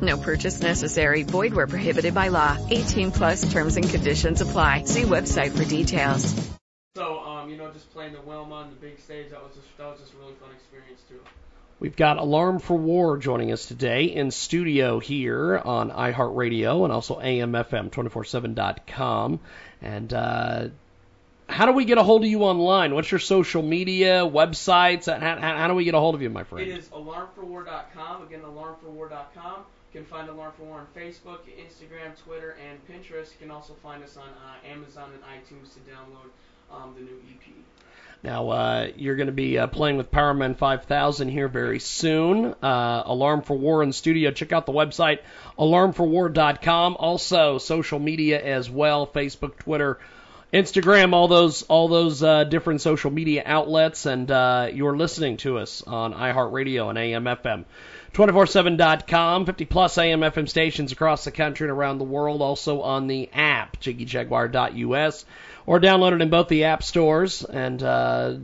No purchase necessary. Void where prohibited by law. 18 plus terms and conditions apply. See website for details. So, um, you know, just playing the Wilma on the big stage, that was just, that was just a really fun experience too. We've got Alarm for War joining us today in studio here on iHeartRadio and also AMFM247.com. And uh, how do we get a hold of you online? What's your social media, websites? How, how, how do we get a hold of you, my friend? It is alarmforwar.com. Again, alarmforwar.com. You can find Alarm for War on Facebook, Instagram, Twitter, and Pinterest. You can also find us on uh, Amazon and iTunes to download um, the new EP. Now, uh, you're going to be uh, playing with Powerman 5000 here very soon. Uh, Alarm for War in studio. Check out the website, alarmforwar.com. Also, social media as well Facebook, Twitter, Instagram, all those all those uh, different social media outlets, and uh, you're listening to us on iHeartRadio and AMFM. 247.com, 50 plus AM FM stations across the country and around the world, also on the app, jiggyjaguar.us, or download it in both the app stores. And uh,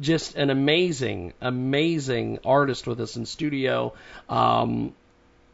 just an amazing, amazing artist with us in studio. Um,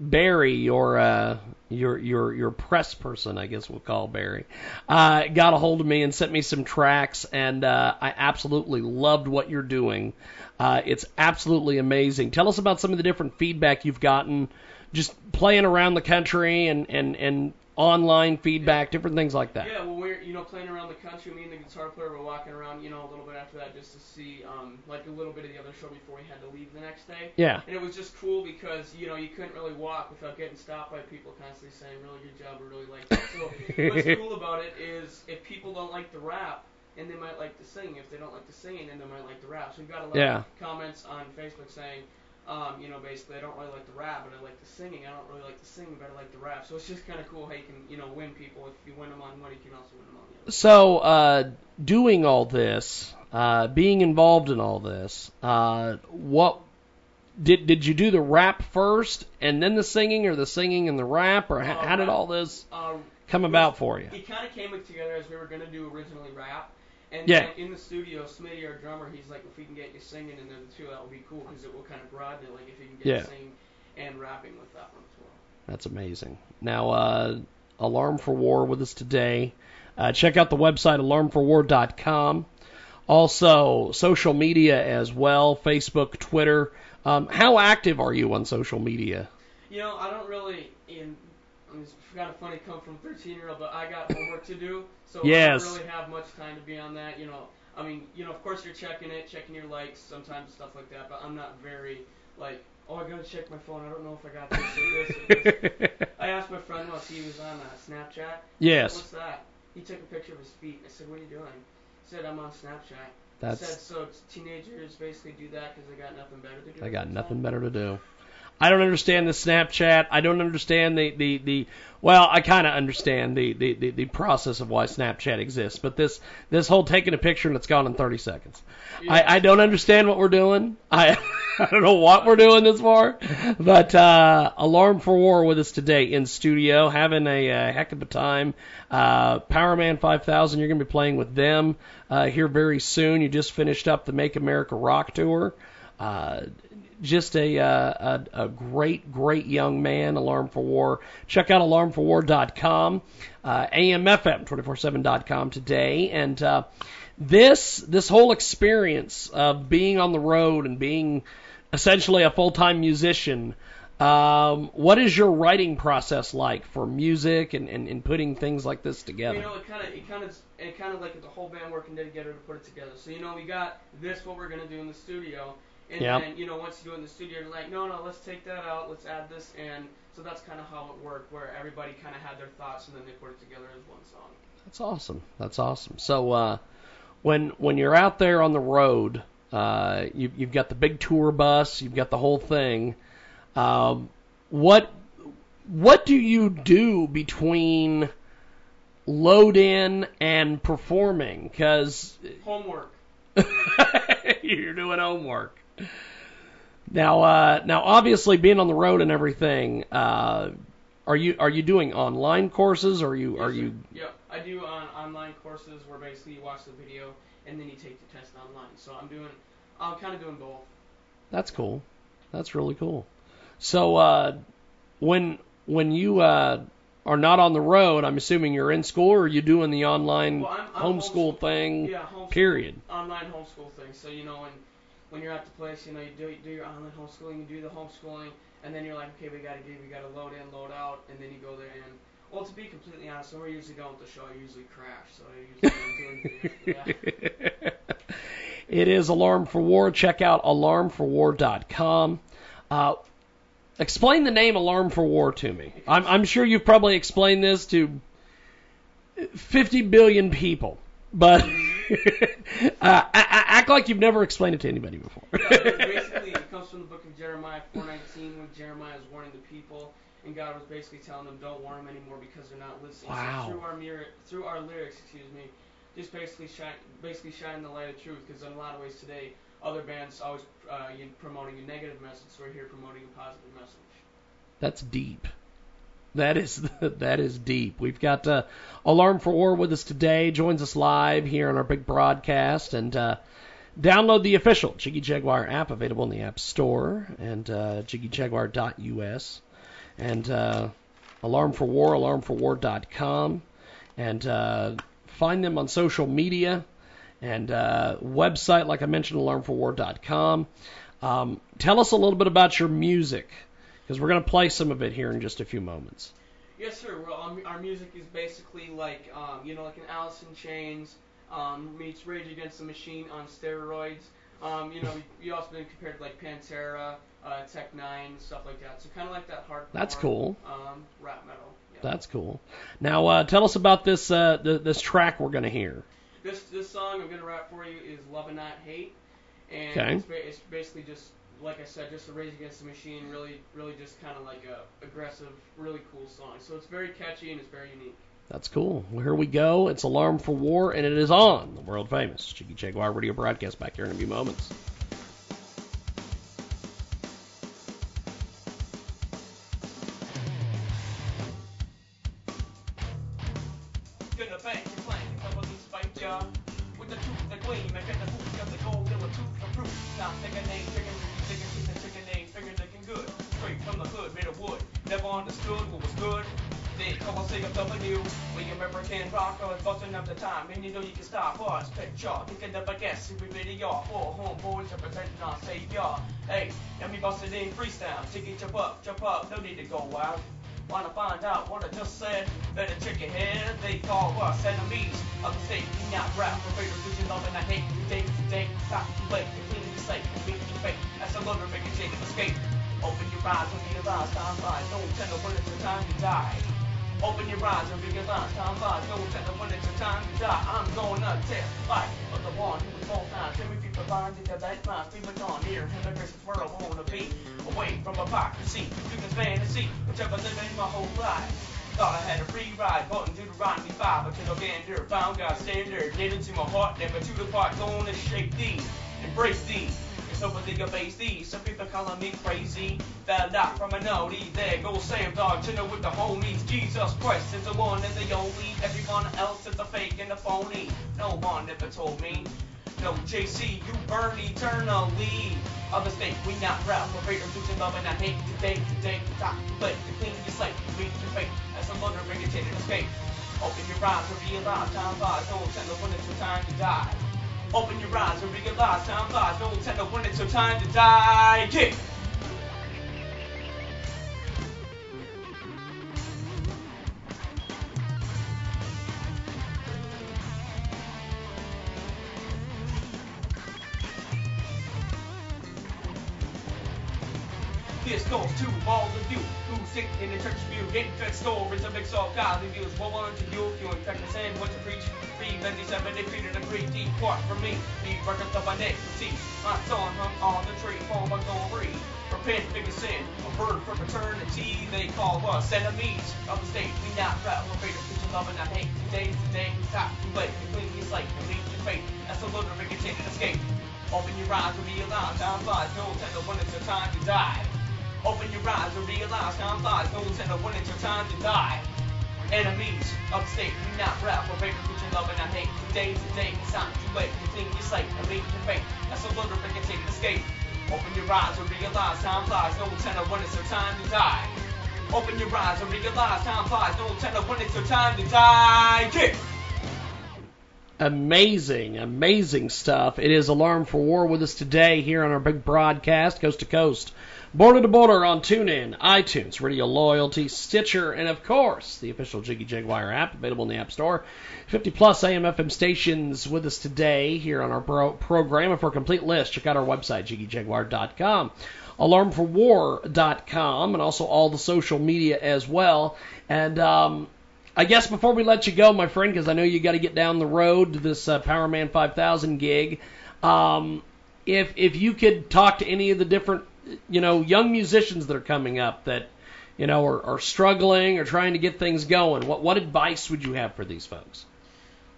Barry, your uh, your your your press person, I guess we'll call Barry, uh, got a hold of me and sent me some tracks, and uh, I absolutely loved what you're doing. Uh, it's absolutely amazing. Tell us about some of the different feedback you've gotten, just playing around the country and and and online feedback, different things like that. Yeah, well, we're you know playing around the country. Me and the guitar player were walking around, you know, a little bit after that just to see um, like a little bit of the other show before we had to leave the next day. Yeah. And it was just cool because you know you couldn't really walk without getting stopped by people constantly saying, "Really good job," or "Really like that." So what's cool about it is if people don't like the rap. And they might like the singing. If they don't like the singing, then they might like the rap. So we've got a lot Yeah. of comments on Facebook saying, um, you know, basically, I don't really like the rap, but I like the singing. I don't really like the singing, but I like the rap. So it's just kind of cool how you can, you know, win people. If you win them on one, you can also win them on the other. So, uh, doing all this, uh, being involved in all this, uh, what did did you do the rap first and then the singing, or the singing and the rap, or how, how did all this Um, come about for you? it kind of came together as we were gonna do originally rap. And Yeah. in the studio, Smitty, our drummer, he's like, if we can get you singing and then the two, that would be cool because it will kind of broaden it. Like if you can get Yeah. singing and rapping with that one as well. That's amazing. Now, uh, Alarm for War with us today. Uh, check out the website alarmforwar.com. Also, social media as well Facebook, Twitter. Um, how active are you on social media? You know, I don't really. In, I mean, it's kind of funny come from 13 year old, but I got homework to do, so Yes. I don't really have much time to be on that. You know, I mean, you know, of course you're checking it, checking your likes, sometimes stuff like that, but I'm not very like, oh, I gotta check my phone. I don't know if I got this or this or this. I asked my friend once he was on uh, Snapchat. Yes. What's that? He took a picture of his feet. I said, what are you doing? He said, I'm on Snapchat. That's- I said, so teenagers basically do that because they got nothing better to do. I got nothing time? better to do. I don't understand the Snapchat. I don't understand the the, the well, I kind of understand the, the, the, the process of why Snapchat exists, but this this whole taking a picture and it's gone in 30 seconds. I, I don't understand what we're doing. I I don't know what we're doing this for, but uh, Alarm for War with us today in studio, having a, uh heck of a time. Uh, Powerman 5000, you're going to be playing with them uh, here very soon. You just finished up the Make America Rock tour. Uh, just a, uh, a a great, great young man, Alarm for War. Check out alarmforwar.com, uh, amfm247.com today, and uh, this this whole experience of being on the road and being essentially a full time musician. Um, what is your writing process like for music and, and, and putting things like this together? You know, it kind of, it kind of, it kind of like the whole band working together to put it together. So you know, we got this what we're gonna do in the studio, and Yep. then you know, once you do it in the studio, you're like, no, no, let's take that out, let's add this in. So that's kind of how it worked, where everybody kind of had their thoughts and then they put it together as one song. That's awesome. That's awesome. So uh, when when you're out there on the road, uh, you, you've got the big tour bus, you've got the whole thing. Um, what what do you do between load in and performing? Because Homework. you're doing homework. Now, uh, now, obviously, being on the road and everything, uh, are you are you doing online courses? Or are you are you? Yeah, I do on online courses where basically you watch the video and then you take the test online. So I'm doing, I'm kind of doing both. That's cool. That's really cool. So, uh, when when you uh, are not on the road, I'm assuming you're in school, or are you doing the online Well, I'm, I'm homeschool homeschool- thing? Yeah, homeschool, Period. Online homeschool thing. So you know when when you're at the place, you know you do you do your online homeschooling, you do the homeschooling, and then you're like, okay, we gotta give, we gotta load in, load out, and then you go there and. Well, to be completely honest, when we're usually going with the show, I usually crash. So I usually doing yeah. it is Alarm for War. Check out alarmforwar.com. Uh, explain the name Alarm for War to me. I'm, I'm sure you've probably explained this to 50 billion people, but uh, act like you've never explained it to anybody before. Basically, it comes from the book of Jeremiah 4:19, when Jeremiah is warning the people, and God was basically telling them, "Don't warn them anymore because they're not listening." Wow. So through our mirror, through our lyrics, excuse me, just basically shine, basically shine the light of truth. Because in a lot of ways today, other bands always uh, promoting a negative message, so we're here promoting a positive message. That's deep. That is that is deep. We've got uh, Alarm for War with us today. Joins us live here on our big broadcast, and uh, download the official Jiggy Jaguar app available in the App Store and uh, JiggyJaguar.us, and uh, Alarm for War, AlarmForWar.com, and uh, find them on social media and uh, website like I mentioned, AlarmForWar.com. Um, tell us a little bit about your music because we're going to play some of it here in just a few moments. Yes, sir. Well, um, our music is basically like, um, you know, like an Alice in Chains um, meets Rage Against the Machine on steroids. Um, you know, we, we also been compared to like Pantera, uh, Tech N9ne, stuff like that. So kind of like that hardcore. That's cool. Um, rap metal. Yeah. That's cool. Now, uh, tell us about this uh, th- this track we're going to hear. This this song I'm gonna rap for you is Love and Not Hate, and Okay. it's, ba- it's basically just like I said, just a Rage Against the Machine, really, really just kind of like a aggressive, really cool song. So it's very catchy and it's very unique. That's cool. Well, here we go. It's Alarm for War, and it is on the world famous Jiggy Jaguar radio broadcast back here in a few moments. Gonna bang your flank, couple these fight ya. With the truth, the gleam, and get the hoop, got the gold, and the tooth, the proof. Now take a name, chicken, chicken, Never understood what was good. Then come on, sing a W. We can remember Ken Rock, was busting up the time, and you know you can stop us. Picture, thinking of a guess, every video. Four homeboys representing our savior. Hey, let me bust it in freestyle. Chicken, jump up, jump up, no need to go wild. Wanna find out what I just said? Better check your head. They call us enemies of the state. We not rap for greater vision, love, and I hate you. Day to stop. The clean you say, beat you fake. That's a loader, make a change and escape. Open your eyes and realize time flies. Don't tell no it's your time to die. Open your eyes and realize time flies. Don't tell no when it's your time to die. I'm gonna tell life of the one who was both times. Every people find it that that minds be on here. And the Christmas world wanna be away from hypocrisy. You can fantasy, which I've been living my whole life. Thought I had a free ride, button Deuteronomy 5, but till gander, found God's standard, nailed into my heart, never to depart, gonna shape thee, embrace thee. It's over the base thee, some people calling me crazy, found out from an OD, there goes Sam Dog, chillin' with the homies, Jesus Christ is the one and the only, everyone else is a fake and a phony, no one ever told me. No, JC, you burn eternally. A mistake, we not proud. We're greater vision, love, and I hate today, today, stop, but to clean your slate, read your fate. As a bring it to escape. Open your eyes and realize time flies. Don't no when it's your time to die. Open your eyes and realize time flies. Don't tell no when it's your time to die. Yeah. In the church view, getting fed stories a mix of godly views. Woe unto you if you infect the sin, what to preach. Read 97, they treated a great deep part from me. Be records of iniquity. My son hung on the tree for my glory. Repent of your sin, a burden for eternity. They call us enemies of the state. We not proud, we're greater preaching pushing love and I hate. Today's the day we stop too late. Your slate leave your fate. That's a little take escape. Open your eyes and realize time flies. No tender when it's your time to die. Open your eyes and realize time flies. No tender when it's your time to die. Enemies upstate, do not rap. We're breaking pushing love and I hate. Today's the day we stop too late. You clean your slate and leave your fate. That's a little bit can take escape. Open your eyes and realize time flies. No tender when it's your time to die. Open your eyes and realize time flies. No tender when it's your time to die. Kick. Amazing, amazing stuff. It is Alarm for War with us today here on our big broadcast, coast to coast, border to border on TuneIn, iTunes, Radio Loyalty, Stitcher, and of course, the official Jiggy Jaguar app available in the App Store. 50 plus AM FM stations with us today here on our pro- program. And for a complete list, check out our website, jiggyjaguar.com alarmforwar.com, and also all the social media as well. And um, I guess before we let you go, my friend, because I know you got to get down the road to this uh, Powerman 5000 gig, um, if if you could talk to any of the different, you know, young musicians that are coming up that you know are, are struggling or trying to get things going, what what advice would you have for these folks?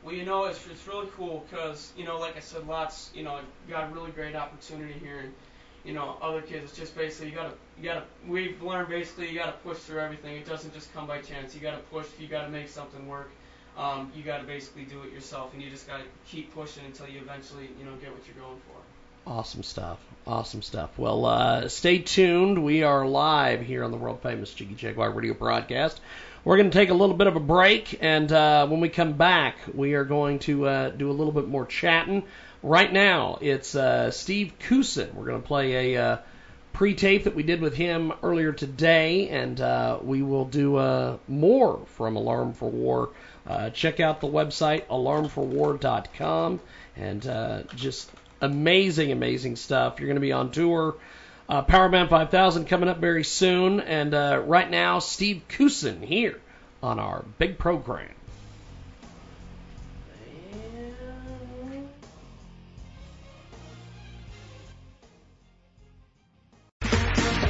Well, you know, it's, it's really cool because, you know, like I said, lots, you know, got a really great opportunity here. And, you know, other kids. It's just basically you gotta, you gotta. We've learned basically you gotta push through everything. It doesn't just come by chance. You gotta push. You gotta make something work. Um, you gotta basically do it yourself, and you just gotta keep pushing until you eventually, you know, get what you're going for. Awesome stuff. Awesome stuff. Well, uh, stay tuned. We are live here on the world famous Jiggy Jaguar radio broadcast. We're going to take a little bit of a break, and uh, when we come back, we are going to uh, do a little bit more chatting. Right now, it's uh, Steve Kusin. We're going to play a uh, pre-tape that we did with him earlier today, and uh, we will do uh, more from Alarm for War. Uh, check out the website alarmforwar.com, and uh, just amazing, amazing stuff. You're going to be on tour. Uh, Powerman 5000 coming up very soon, and right now, Steve Kusin here on our big program.